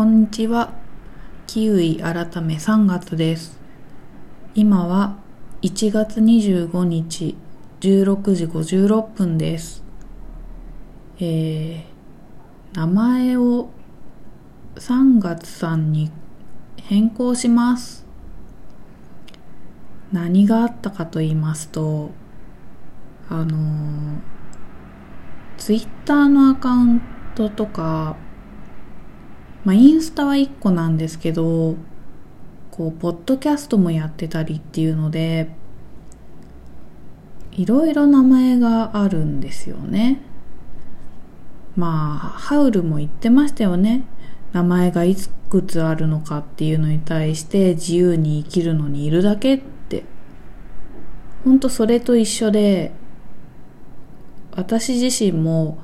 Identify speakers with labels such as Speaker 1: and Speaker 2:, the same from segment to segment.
Speaker 1: こんにちは。キウイ改め3月です。今は1月25日16時56分です。えー、名前を3月さんに変更します。何があったかと言いますと、あのー、ツイッターのアカウントとか、まあ、インスタは1個なんですけど、こう、ポッドキャストもやってたりっていうので、いろいろ名前があるんですよね。まあ、ハウルも言ってましたよね。名前がいくつあるのかっていうのに対して自由に生きるのにいるだけって。ほんとそれと一緒で、私自身も、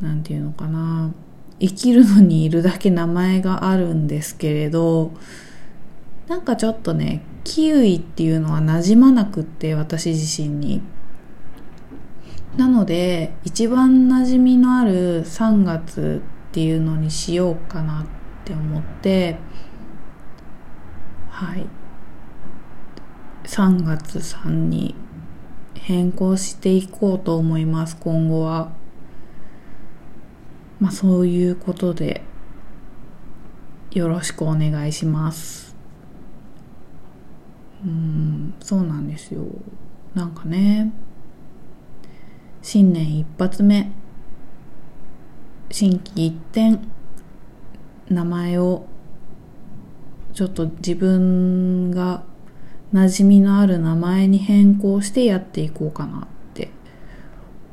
Speaker 1: なんていうのかな。生きるのにいるだけ名前があるんですけれどなんかちょっとねキウイっていうのは馴染まなくって私自身になので一番馴染みのある3月っていうのにしようかなって思ってはい3月3に変更していこうと思います今後は。まあそういうことでよろしくお願いします。うんそうなんですよ。なんかね新年一発目心機一転名前をちょっと自分が馴染みのある名前に変更してやっていこうかなって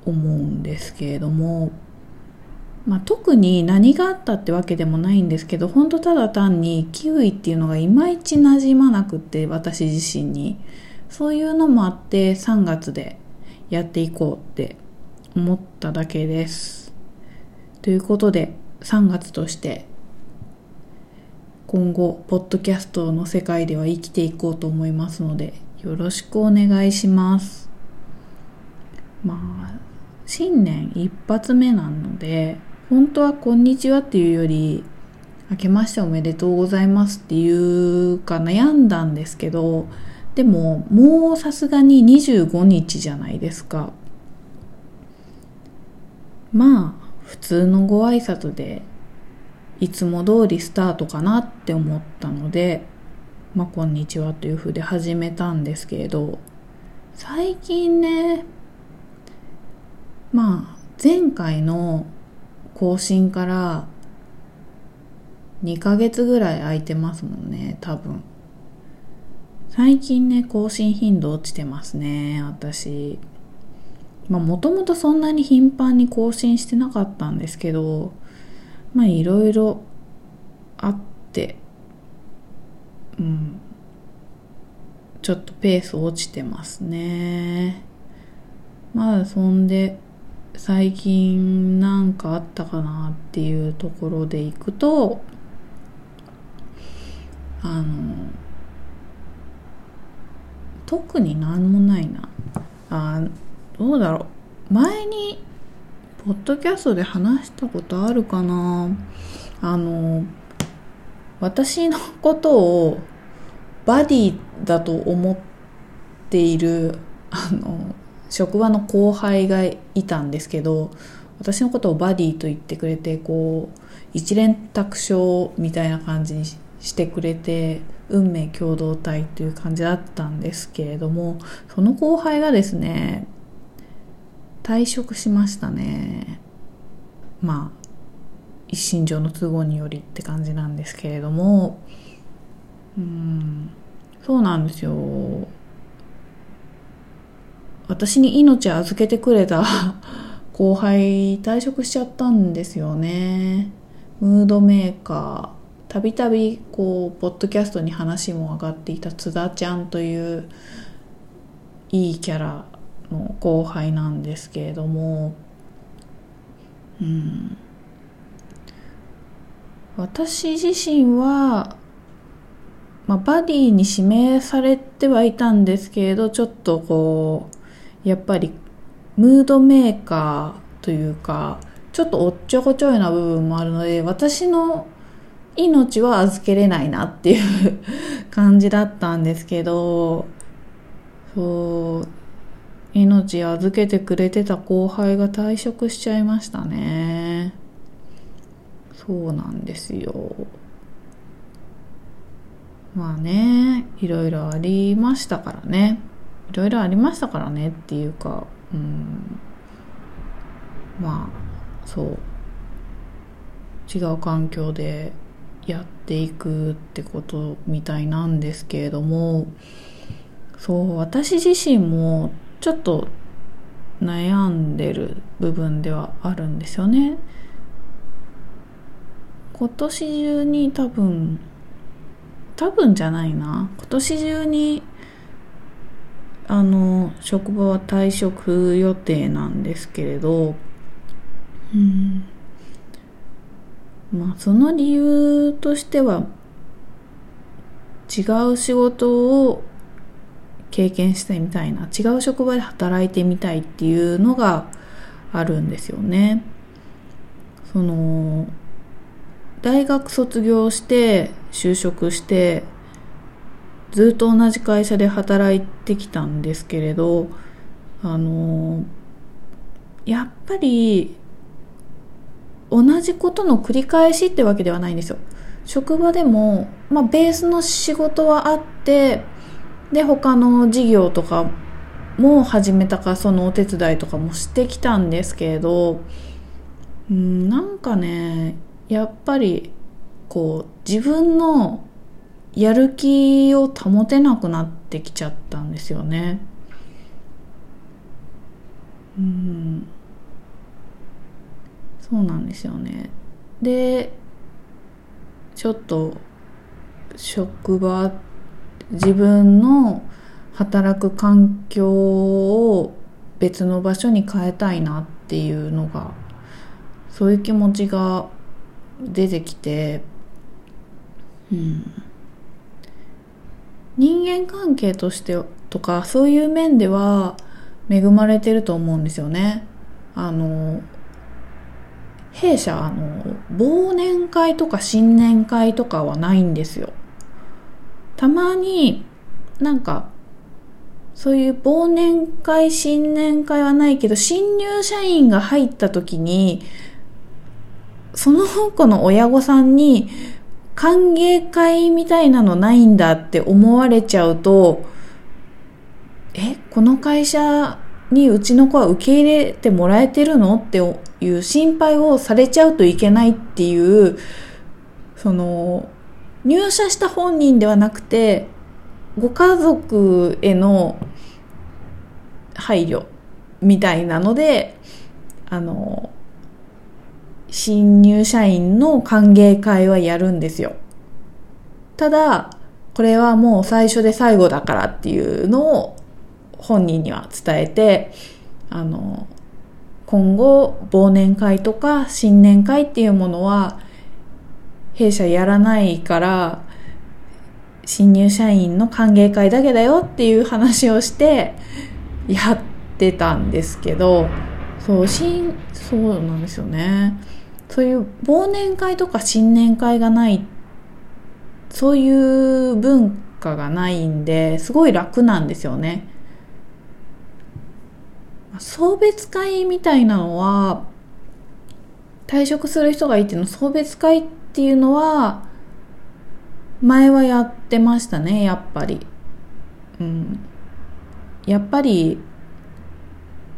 Speaker 1: 思うんですけれどもまあ、特に何があったってわけでもないんですけど本当ただ単にキウイっていうのがいまいち馴染まなくって私自身に。そういうのもあって3月でやっていこうって思っただけです。ということで3月として今後ポッドキャストの世界では生きていこうと思いますのでよろしくお願いします。まあ新年一発目なので本当はこんにちはっていうより、明けましておめでとうございますっていうか悩んだんですけど、でももうさすがに25日じゃないですか。まあ、普通のご挨拶で、いつも通りスタートかなって思ったので、まあ、こんにちはというふうで始めたんですけれど、最近ね、まあ、前回の更新から2ヶ月ぐらい空いてますもんね、多分。最近ね、更新頻度落ちてますね、私。まあもともとそんなに頻繁に更新してなかったんですけど、まあいろいろあって、うん。ちょっとペース落ちてますね。まあそんで、最近なんかあったかなっていうところでいくとあの特になんもないな。あどうだろう。前にポッドキャストで話したことあるかな。あの私のことをバディだと思っているあの職場の後輩がいたんですけど私のことをバディと言ってくれてこう一連卓勝みたいな感じにしてくれて運命共同体という感じだったんですけれどもその後輩がですね退職しましたね。まあ一身上の都合によりって感じなんですけれどもうんそうなんですよ。私に命預けてくれた 後輩退職しちゃったんですよね。ムードメーカー。たびたびこう、ポッドキャストに話も上がっていた津田ちゃんといういいキャラの後輩なんですけれども、うん。私自身は、まあ、バディに指名されてはいたんですけれど、ちょっとこう、やっぱりムードメーカーというかちょっとおっちょこちょいな部分もあるので私の命は預けれないなっていう感じだったんですけどそう命預けてくれてた後輩が退職しちゃいましたね。そうなんですよ。まあねいろいろありましたからね。いろいろありましたからねっていうかうん。まあそう。違う環境でやっていくってことみたいなんですけれどもそう私自身もちょっと悩んでる部分ではあるんですよね。今年中に多分多分じゃないな。今年中にあの職場は退職予定なんですけれどうんまあその理由としては違う仕事を経験してみたいな違う職場で働いてみたいっていうのがあるんですよね。その大学卒業して就職してずっと同じ会社で働いてきたんですけれどあのやっぱり同じことの繰り返しってわけではないんですよ。職場でも、まあ、ベースの仕事はあってで他の事業とかも始めたかそのお手伝いとかもしてきたんですけれどうんなんかねやっぱりこう自分のやる気を保てなくなってきちゃったんですよね。うんそうなんですよね。でちょっと職場自分の働く環境を別の場所に変えたいなっていうのがそういう気持ちが出てきて、うん、人間関係としてとかそういう面では恵まれてると思うんですよね。あの弊社あの忘年会とか新年会とかはないんですよ。たまになんかそういう忘年会新年会はないけど新入社員が入った時にその子の親御さんに歓迎会みたいなのないんだって思われちゃうとえこの会社にうちの子は受け入れてもらえてるのっていう心配をされちゃうといけないっていうその入社した本人ではなくてご家族への配慮みたいなのであの新入社員の歓迎会はやるんですよ。ただこれはもう最初で最後だからっていうのを本人には伝えてあの今後忘年会とか新年会っていうものは弊社やらないから新入社員の歓迎会だけだよっていう話をしてやってたんですけどそう新そうなんですよね。そういう忘年会とか新年会がないそういう文化がないんですごい楽なんですよね。送別会みたいなのは退職する人がいての送別会っていうのは前はやってましたねやっぱり。うん。やっぱり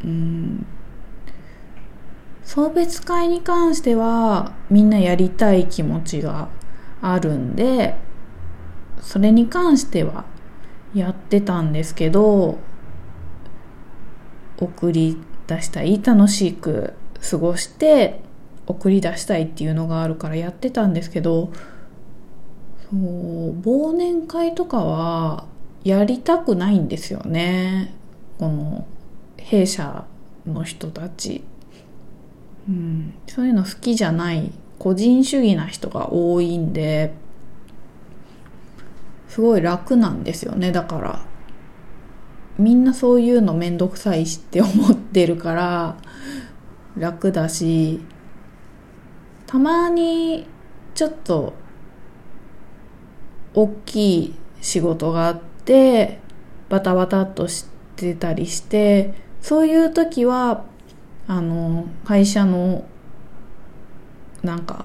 Speaker 1: うん。送別会に関してはみんなやりたい気持ちがあるんでそれに関してはやってたんですけど送り出したい楽しく過ごして送り出したいっていうのがあるからやってたんですけどそう忘年会とかはやりたくないんですよね。この弊社の人たち、うん、そういうの好きじゃない個人主義な人が多いんですごい楽なんですよね。だからみんなそういうのめんどくさいしって思ってるから楽だしたまにちょっと大きい仕事があってバタバタっとしてたりしてそういう時はあの会社のなんか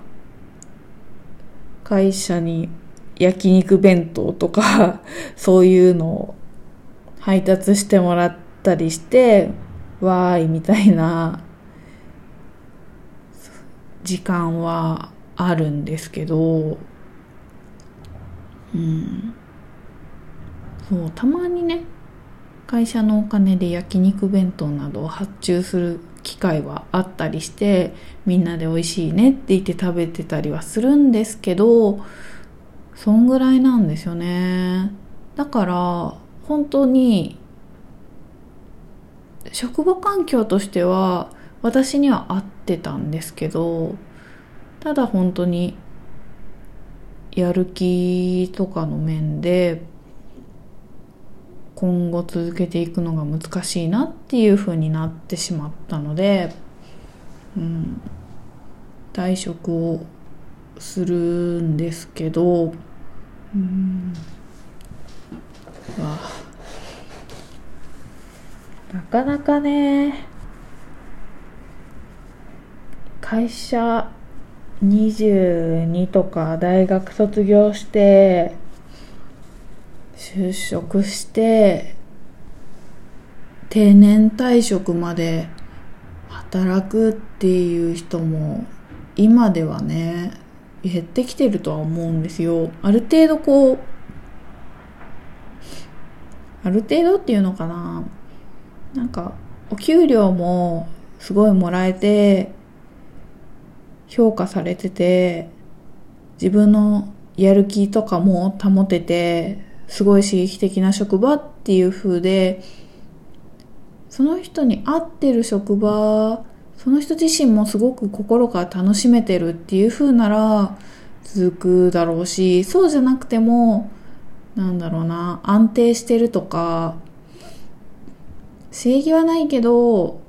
Speaker 1: 会社に焼肉弁当とか そういうのを配達してもらったりしてわーいみたいな時間はあるんですけどうん。そうたまにね会社のお金で焼肉弁当などを発注する機会はあったりしてみんなで美味しいねって言って食べてたりはするんですけどそんぐらいなんですよね。だから本当に職場環境としては私には合ってたんですけどただ本当にやる気とかの面で今後続けていくのが難しいなっていう風になってしまったので、うん、退職をするんですけど、うん、なかなかね会社22とか大学卒業して就職して定年退職まで働くっていう人も今ではね減ってきてるとは思うんですよ。ある程度こうある程度っていうのかな。なんかお給料もすごいもらえて評価されてて自分のやる気とかも保ててすごい刺激的な職場っていう風でその人に合ってる職場その人自身もすごく心から楽しめてるっていう風なら続くだろうしそうじゃなくてもなんだろうな安定してるとか刺激はないけど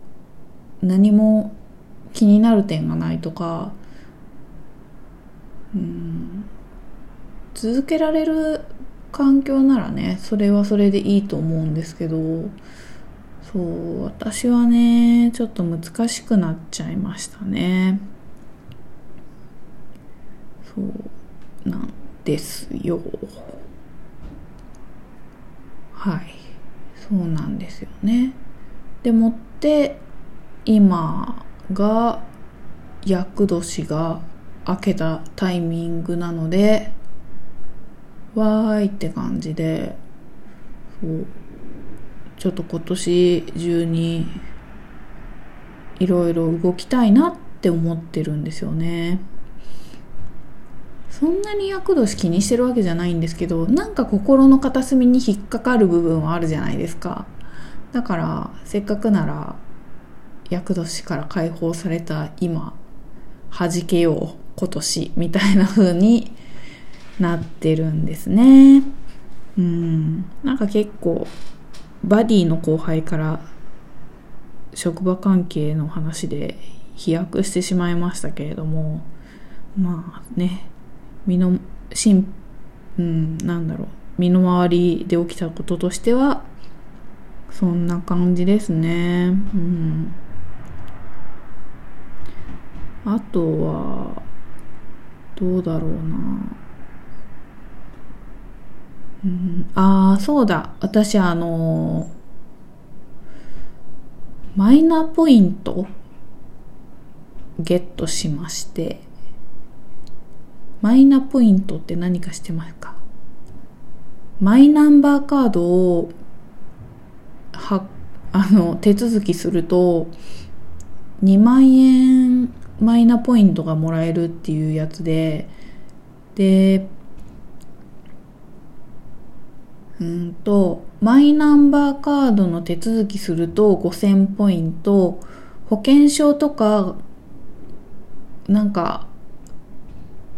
Speaker 1: 何も気になる点がないとかうん続けられる環境ならねそれはそれでいいと思うんですけどそう私はねちょっと難しくなっちゃいましたね。そうなんですよ。はい。そうなんですよね。でもって今が厄年が明けたタイミングなのでわーいって感じでそう。ちょっと今年中にいろいろ動きたいなって思ってるんですよね。そんなに厄年気にしてるわけじゃないんですけどなんか心の片隅に引っかかる部分はあるじゃないですか。だからせっかくなら厄年から解放された今弾けよう今年みたいな風になってるんですね。うん。なんか結構バディの後輩から職場関係の話で飛躍してしまいましたけれどもまあね身のしん、うん、なんだろう身の回りで起きたこととしてはそんな感じですね。うん。あとはどうだろうな。うん、ああそうだ。私あのマイナポイント？ゲットしまして。マイナポイントって何かしてますか？マイナンバーカードをはあの手続きすると2万円マイナポイントがもらえるっていうやつで。でうんとマイナンバーカードの手続きすると5000ポイント保険証とかなんか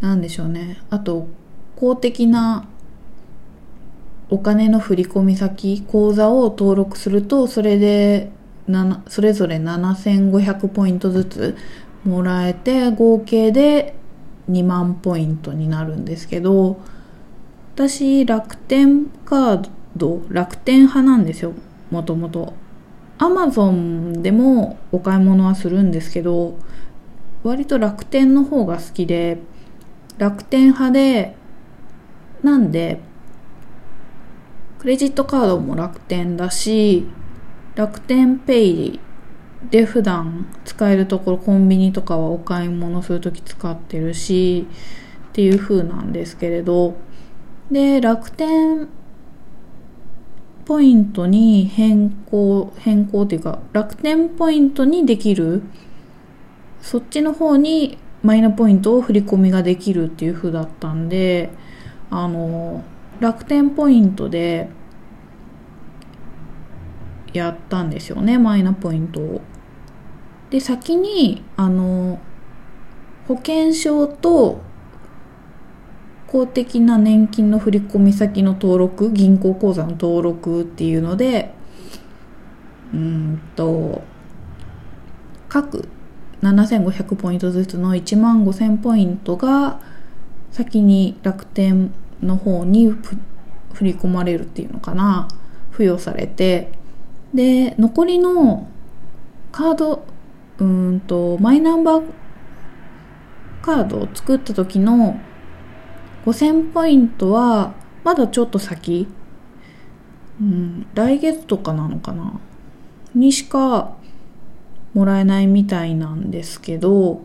Speaker 1: なんでしょうね。あと公的なお金の振込先口座を登録するとそれでそれぞれ7500ポイントずつもらえて合計で2万ポイントになるんですけど私楽天カード楽天派なんですよもともとアマゾンでもお買い物はするんですけど割と楽天の方が好きで楽天派でなんでクレジットカードも楽天だし楽天ペイで普段使えるところコンビニとかはお買い物する時使ってるしっていう風なんですけれどで楽天ポイントに変更変更っていうか楽天ポイントにできるそっちの方にマイナポイントを振り込みができるっていう風だったんであの楽天ポイントでやったんですよねマイナポイントを。で先にあの保険証と公的な年金の振込先の登録銀行口座の登録っていうのでうんと各7500ポイントずつの1万5000ポイントが先に楽天の方に振り込まれるっていうのかな。付与されてで残りのカードうんとマイナンバーカードを作った時の5000ポイントはまだちょっと先、うん、来月とかなのかな。にしかもらえないみたいなんですけど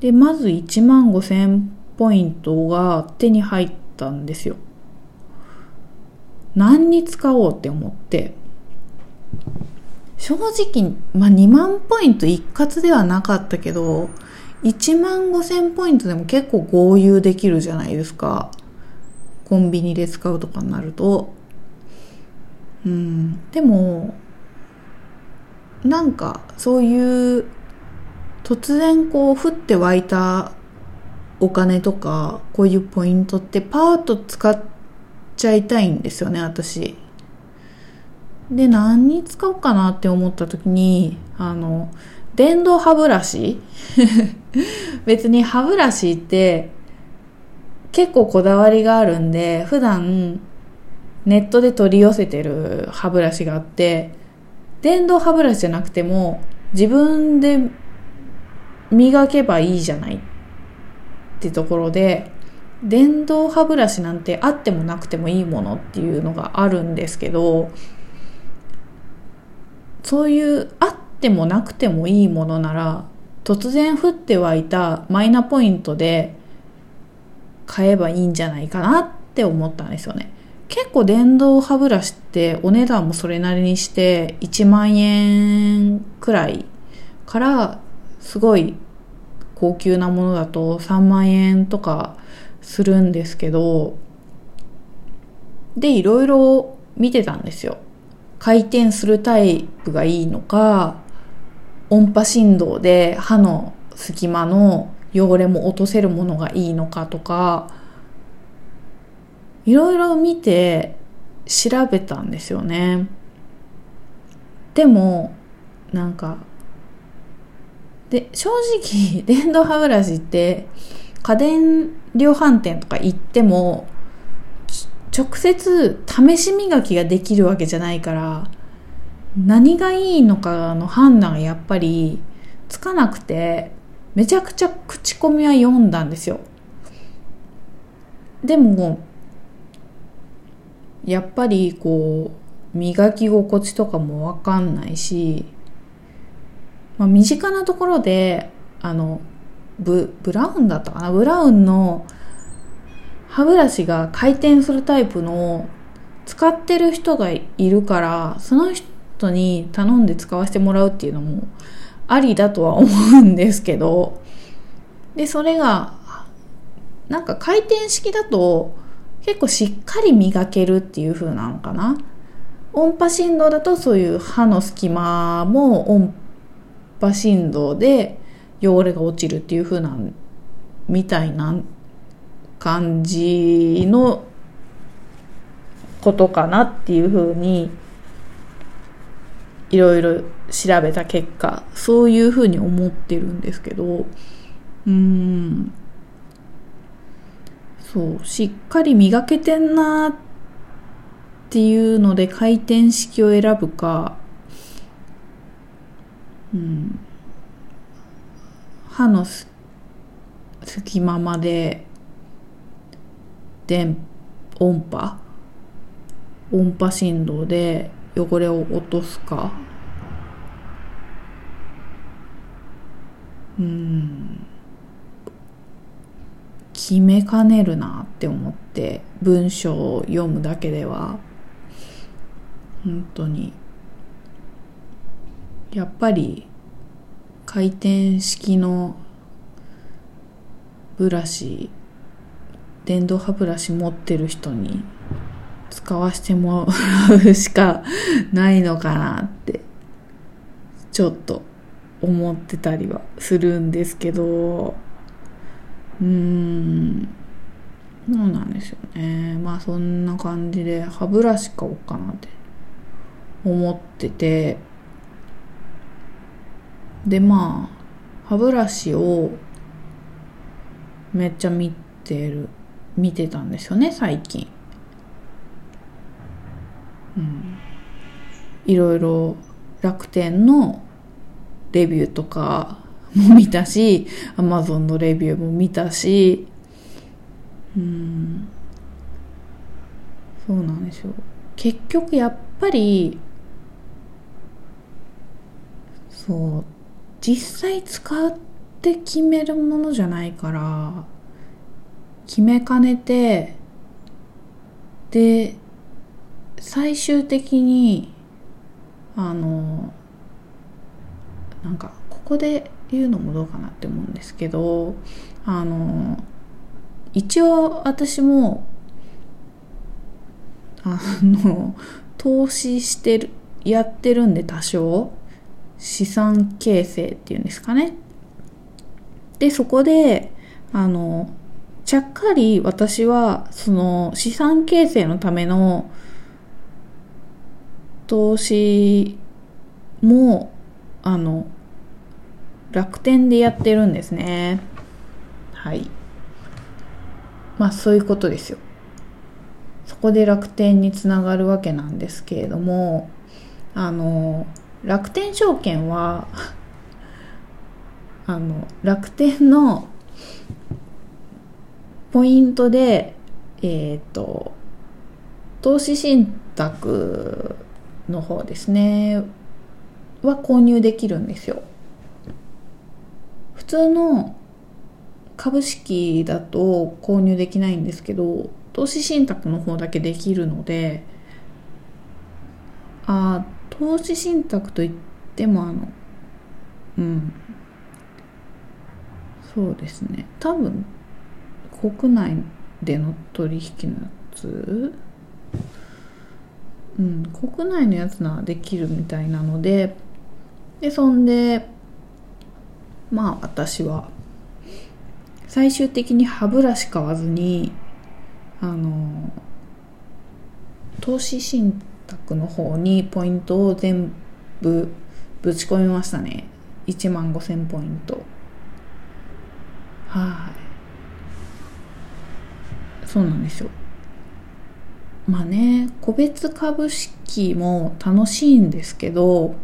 Speaker 1: でまず1万5000ポイントが手に入ったんですよ。何に使おうって思って。正直、まあ、2万ポイント一括ではなかったけど1万5000ポイントでも結構合流できるじゃないですか。コンビニで使うとかになると。うん。でも、なんかそういう突然こう降って湧いたお金とかこういうポイントってパーッと使っちゃいたいんですよね、私。で、何に使おうかなって思った時に、あの、電動歯ブラシ？別に歯ブラシって結構こだわりがあるんで、普段ネットで取り寄せてる歯ブラシがあって、電動歯ブラシじゃなくても自分で磨けばいいじゃないってところで、電動歯ブラシなんてあってもなくてもいいものっていうのがあるんですけど、そういうあってもなくてもいいものなら突然降って湧いたマイナポイントで買えばいいんじゃないかなって思ったんですよね。結構電動歯ブラシってお値段もそれなりにして1万円くらいからすごい高級なものだと3万円とかするんですけどでいろいろ見てたんですよ回転するタイプがいいのか音波振動で歯の隙間の汚れも落とせるものがいいのかとかいろいろ見て調べたんですよね。でもなんかで正直 電動歯ブラシって家電量販店とか行っても直接試し磨きができるわけじゃないから何がいいのかの判断がやっぱりつかなくてめちゃくちゃ口コミは読んだんですよ。でもやっぱりこう磨き心地とかもわかんないし、まあ、身近なところであのブブラウンだったかな？ブラウンの歯ブラシが回転するタイプの使ってる人がいるからその人人に頼んで使わせてもらうっていうのもありだとは思うんですけどでそれがなんか回転式だと結構しっかり磨けるっていう風なのかな。音波振動だとそういう歯の隙間も音波振動で汚れが落ちるっていう風なみたいな感じのことかなっていう風にいろいろ調べた結果そういうふうに思ってるんですけどうん。そうしっかり磨けてんなっていうので回転式を選ぶかうん。歯の隙間まで電音波？音波振動で汚れを落とすか？うん。決めかねるなって思って文章を読むだけでは。本当に。やっぱり回転式のブラシ電動歯ブラシ持ってる人に使わせてもらうしかないのかなってちょっと思ってたりはするんですけど。うーん。そうなんですよね。まあそんな感じで歯ブラシ買おうかなって思ってて。でまあ歯ブラシをめっちゃ見てる見てたんですよね最近。うん。いろいろ楽天のレビューとかも見たしアマゾンのレビューも見たし。うん。そうなんですよ結局やっぱりそう実際使って決めるものじゃないから決めかねてで最終的にあのなんかここで言うのもどうかなって思うんですけどあの一応私もあの投資してるやってるんで多少資産形成っていうんですかね。でそこであのちゃっかり私はその資産形成のための投資もあの楽天でやってるんですね。はい。まあそういうことですよ。そこで楽天につながるわけなんですけれどもあの楽天証券は あの楽天のポイントでえっ、ー、と投資信託の方ですね。は購入できるんですよ。普通の株式だと購入できないんですけど投資信託の方だけできるのであ投資信託といってもあのうん。そうですね。多分国内での取引のやつうん国内のやつならできるみたいなのででそんでまあ私は最終的に歯ブラシ買わずにあの投資信託の方にポイントを全部ぶち込みましたね。1万5000ポイント。はい。そうなんですよ。まあね個別株式も楽しいんですけど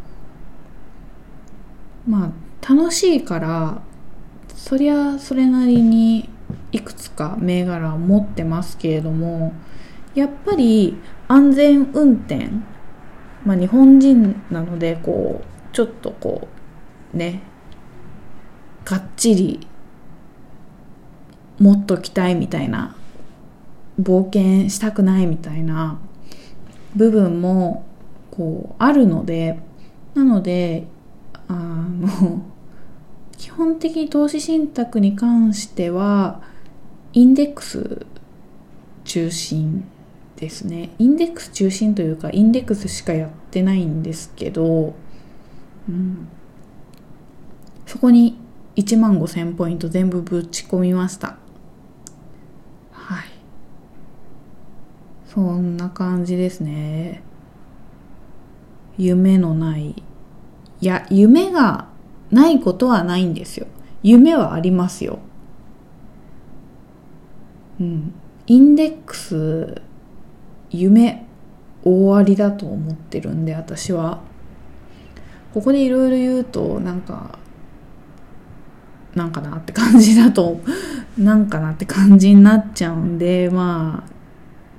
Speaker 1: まあ楽しいからそりゃそれなりにいくつか銘柄を持ってますけれどもやっぱり安全運転まあ日本人なのでこうちょっとこうねがっちり持っときたいみたいな冒険したくないみたいな部分もこうあるのでなのであの 基本的に投資信託に関してはインデックス中心ですね。インデックス中心というかインデックスしかやってないんですけど、うん、そこに1万5000ポイント全部ぶち込みましたはいそんな感じですね。夢のない。いや夢がないことはないんですよ。夢はありますよ。うん、インデックス夢終わりだと思ってるんで私は。ここでいろいろ言うとなんかなんかなって感じだとなんかなって感じになっちゃうんでまあ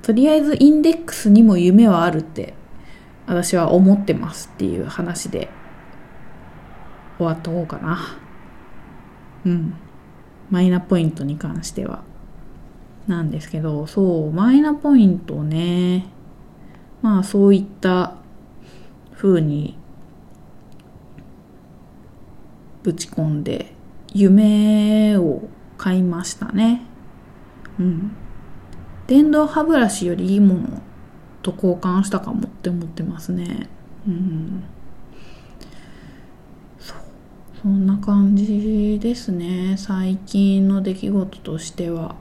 Speaker 1: とりあえずインデックスにも夢はあるって私は思ってますっていう話で終わっとこうかな。うん。マイナポイントに関しては。なんですけどそうマイナポイントね。まあそういった風にぶち込んで夢を買いましたね。うん。電動歯ブラシよりいいものと交換したかもって思ってますね。うん。そう。そんな感じですね。最近の出来事としては。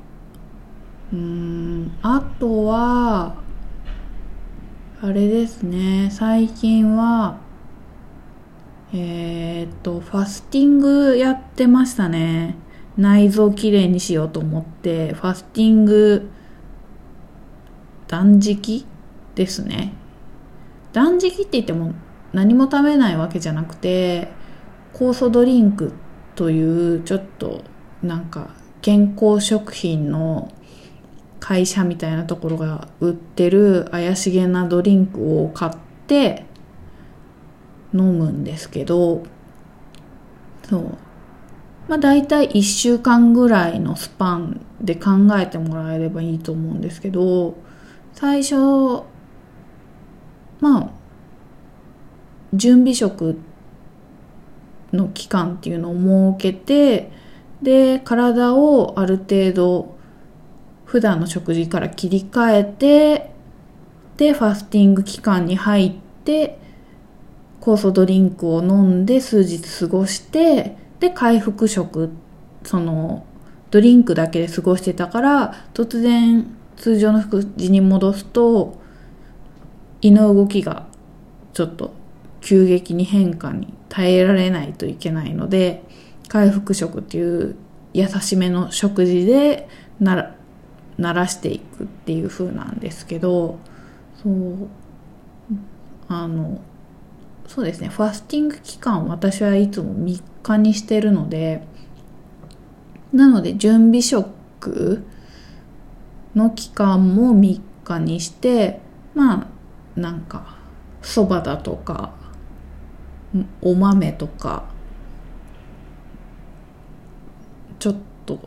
Speaker 1: うん。あとはあれですね。最近はえー、っとファスティングやってましたね。内臓きれいにしようと思ってファスティング断食ですね。断食って言っても何も食べないわけじゃなくて酵素ドリンクというちょっとなんか健康食品の会社みたいなところが売ってる怪しげなドリンクを買って飲むんですけどそう。まあ大体1週間ぐらいのスパンで考えてもらえればいいと思うんですけど最初まあ準備食の期間っていうのを設けてで体をある程度普段の食事から切り替えてでファスティング期間に入って酵素ドリンクを飲んで数日過ごしてで回復食そのドリンクだけで過ごしてたから突然通常の食事に戻すと胃の動きがちょっと急激に変化に耐えられないといけないので回復食っていう優しめの食事でなら慣らしていくっていう風なんですけどそうあのそうですねファスティング期間私はいつも3日にしてるのでなので準備食の期間も3日にしてまあなんかそばだとかお豆とかちょっと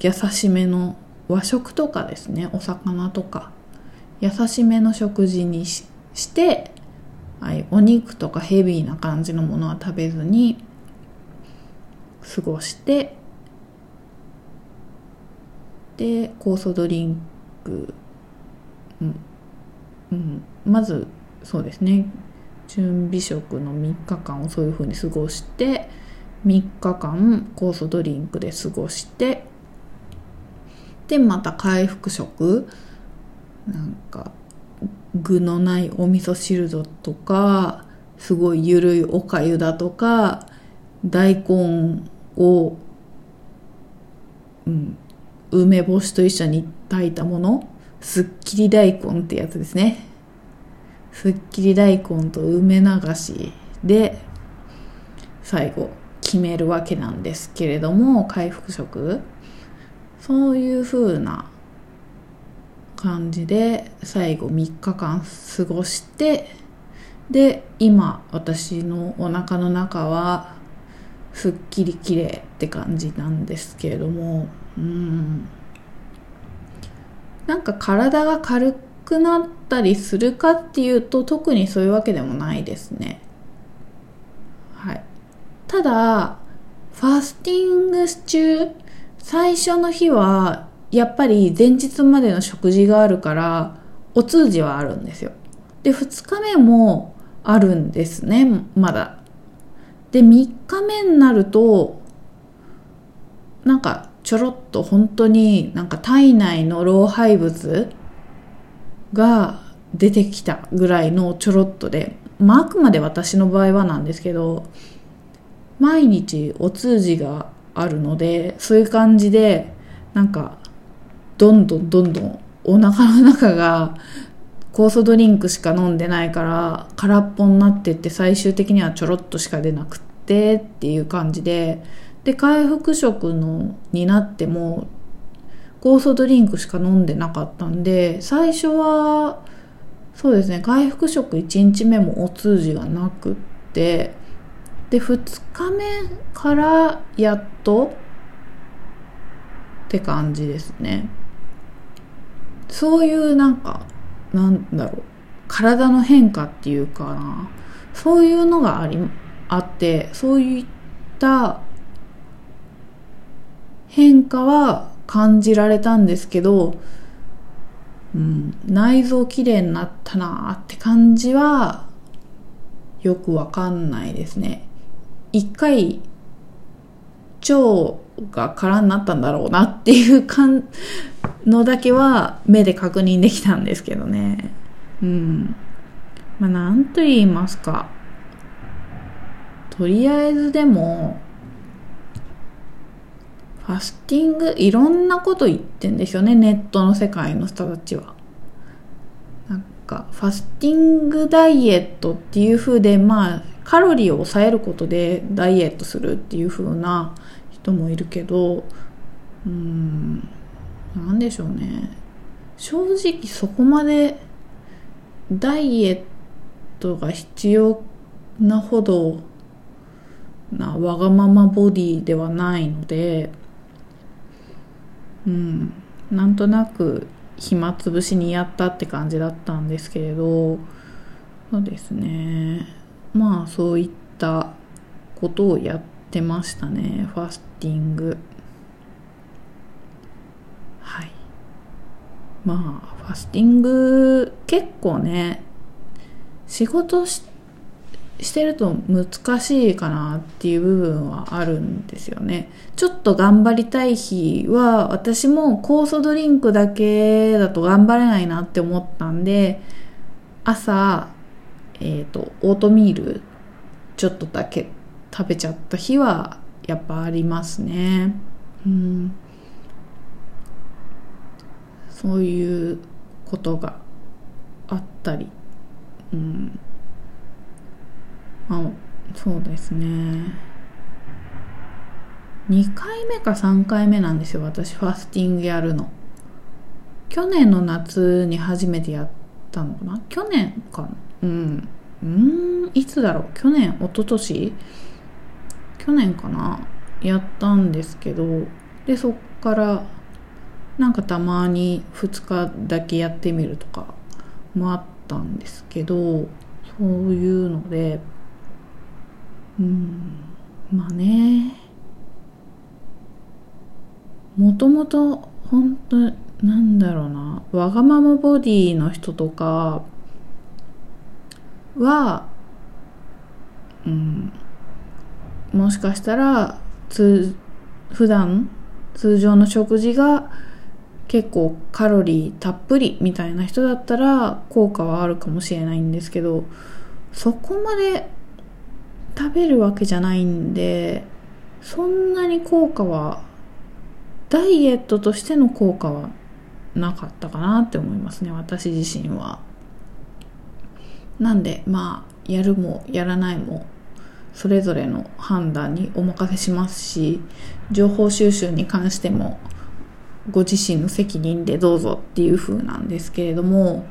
Speaker 1: 優しめの和食とかですね。お魚とか。優しめの食事にししてはい、お肉とかヘビーな感じのものは食べずに過ごしてで酵素ドリンク、うん。うん、まずそうですね。準備食の3日間をそういうふうに過ごして3日間酵素ドリンクで過ごしてでまた回復食。なんか具のないお味噌汁だとかすごいゆるいおかゆだとか大根を、うん、梅干しと一緒に炊いたもの。すっきり大根ってやつですね。すっきり大根と梅流しで最後決めるわけなんですけれども回復食。そういう風な感じで最後3日間過ごしてで今私のお腹の中はすっきりきれいって感じなんですけれども。うん。なんか体が軽くなったりするかっていうと特にそういうわけでもないですね。はい。ただファスティング中最初の日はやっぱり前日までの食事があるからお通じはあるんですよ。で2日目もあるんですねまだ。で3日目になるとなんかちょろっと本当になんか体内の老廃物が出てきたぐらいのちょろっとで、まあ、あくまで私の場合はなんですけど毎日お通じがあるのでそういう感じでなんかどんどんどんどんお腹の中が酵素ドリンクしか飲んでないから空っぽになってって最終的にはちょろっとしか出なくってっていう感じでで回復食のになっても酵素ドリンクしか飲んでなかったんで最初はそうですね回復食1日目もお通じがなくってで2日目からやっとって感じですね。そういうなんかなんだろう体の変化っていうかなそういうのがありあってそういった変化は感じられたんですけど、うん、内臓きれいになったなって感じはよくわかんないですね。一回腸が空になったんだろうなっていう感のだけは目で確認できたんですけどね。うん。まあなんと言いますか。とりあえずでも、ファスティング、いろんなこと言ってんですよね、ネットの世界の人たちは。なんか、ファスティングダイエットっていう風で、まあ、カロリーを抑えることでダイエットするっていう風な人もいるけど、うーん、なんでしょうね。正直そこまでダイエットが必要なほどなわがままボディではないので、うん、なんとなく暇つぶしにやったって感じだったんですけれどそうですね。まあそういったことをやってましたね。ファスティング。はい。まあファスティング結構ね仕事ししてると難しいかなっていう部分はあるんですよね。ちょっと頑張りたい日は私も酵素ドリンクだけだと頑張れないなって思ったんで朝、えっ、ー、とオートミールちょっとだけ食べちゃった日はやっぱありますね。うんそういうことがあったり、うん、あそうですね。2回目か3回目なんですよ私ファスティングやるの。去年の夏に初めてやったのかな？去年かうん。うんいつだろう？去年一昨年？去年かな？やったんですけどでそっからなんかたまに2日だけやってみるとかもあったんですけどそういうのでうん。まあね。もともと本当なんだろうな。わがままボディの人とかはうん。もしかしたら通普段通常の食事が結構カロリーたっぷりみたいな人だったら効果はあるかもしれないんですけどそこまで食べるわけじゃないんでそんなに効果はダイエットとしての効果はなかったかなって思いますね私自身は。なんでまあやるもやらないもそれぞれの判断にお任せしますし情報収集に関してもご自身の責任でどうぞっていう風なんですけれども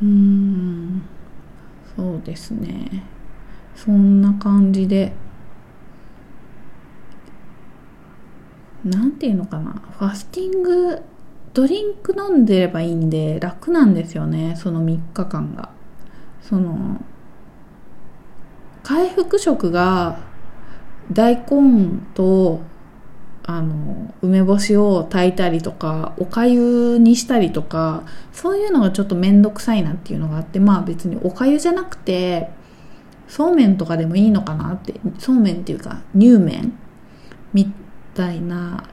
Speaker 1: うーんそうですね。そんな感じで。なんていうのかな。ファスティングドリンク飲んでればいいんで楽なんですよね。その3日間が。その回復食が大根とあの梅干しを炊いたりとかおかゆにしたりとかそういうのがちょっと面倒くさいなっていうのがあってまあ別におかゆじゃなくてそうめんとかでもいいのかなってそうめんっていうか乳麺みたいな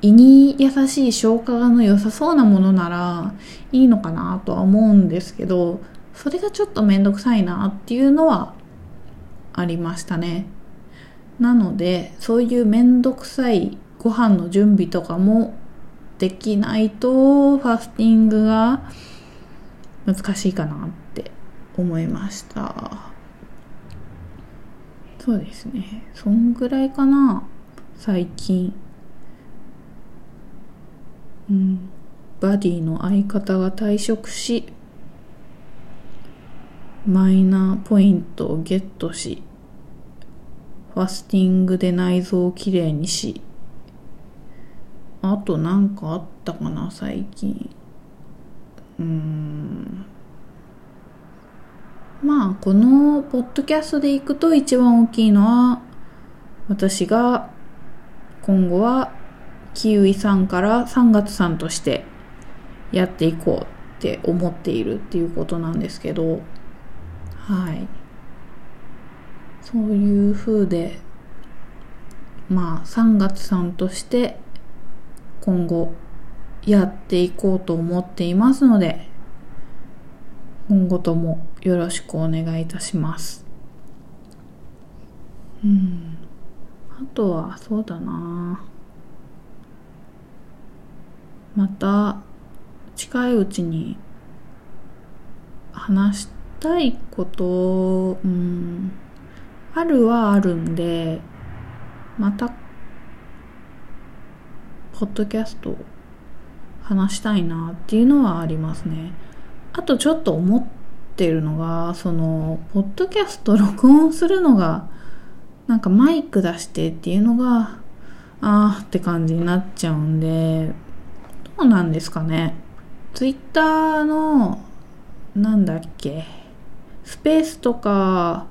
Speaker 1: 胃に優しい消化がの良さそうなものならいいのかなとは思うんですけどそれがちょっと面倒くさいなっていうのはありましたね。なのでそういう面倒くさいご飯の準備とかもできないとファスティングが難しいかなって思いました。そうですね。そんぐらいかな。最近。うん。バディの相方が退職しマイナーポイントをゲットしファスティングで内臓をきれいにしあとなんかあったかな最近。うーん。まあこのポッドキャストでいくと一番大きいのは私が今後はキウイさんから3月さんとしてやっていこうって思っているっていうことなんですけどはい。そういう風でまあ3月さんとして今後やっていこうと思っていますので今後ともよろしくお願いいたします。うん。あとはそうだな。また近いうちに話したいことうん。あるはあるんでまたポッドキャスト話したいなっていうのはありますね。あとちょっと思ってるのがそのポッドキャスト 録音するのがなんかマイク出してっていうのがあーって感じになっちゃうんでどうなんですかね。ツイッターのなんだっけスペースとか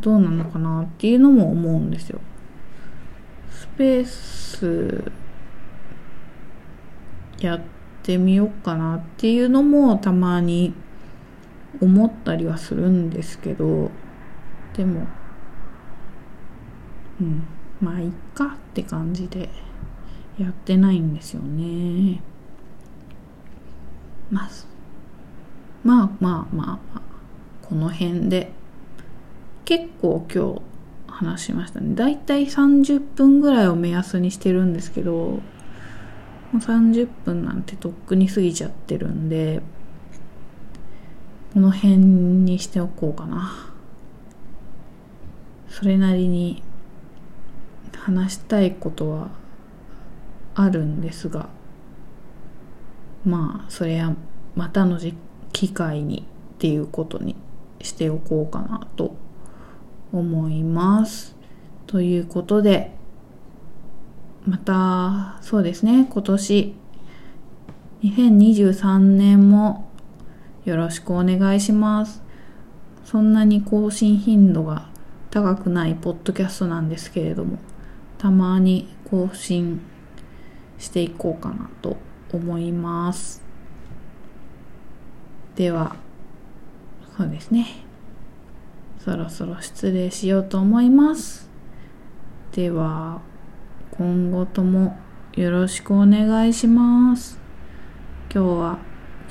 Speaker 1: どうなのかなっていうのも思うんですよ。スペースやってってみようかなっていうのもたまに思ったりはするんですけどでもうんまあいっかって感じでやってないんですよね。まあまあまあまあまあこの辺で結構今日話しましたね。だいたい30分ぐらいを目安にしてるんですけどもう30分なんてとっくに過ぎちゃってるんでこの辺にしておこうかなそれなりに話したいことはあるんですがまあそれはまたの機会にっていうことにしておこうかなと思います。ということでまたそうですね。今年。2023年もよろしくお願いします。そんなに更新頻度が高くないポッドキャストなんですけれどもたまに更新していこうかなと思います。ではそうですね。そろそろ失礼しようと思います。では今後ともよろしくお願いします今日は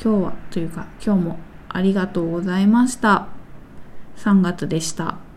Speaker 1: 今日はというか今日もありがとうございました3月でした。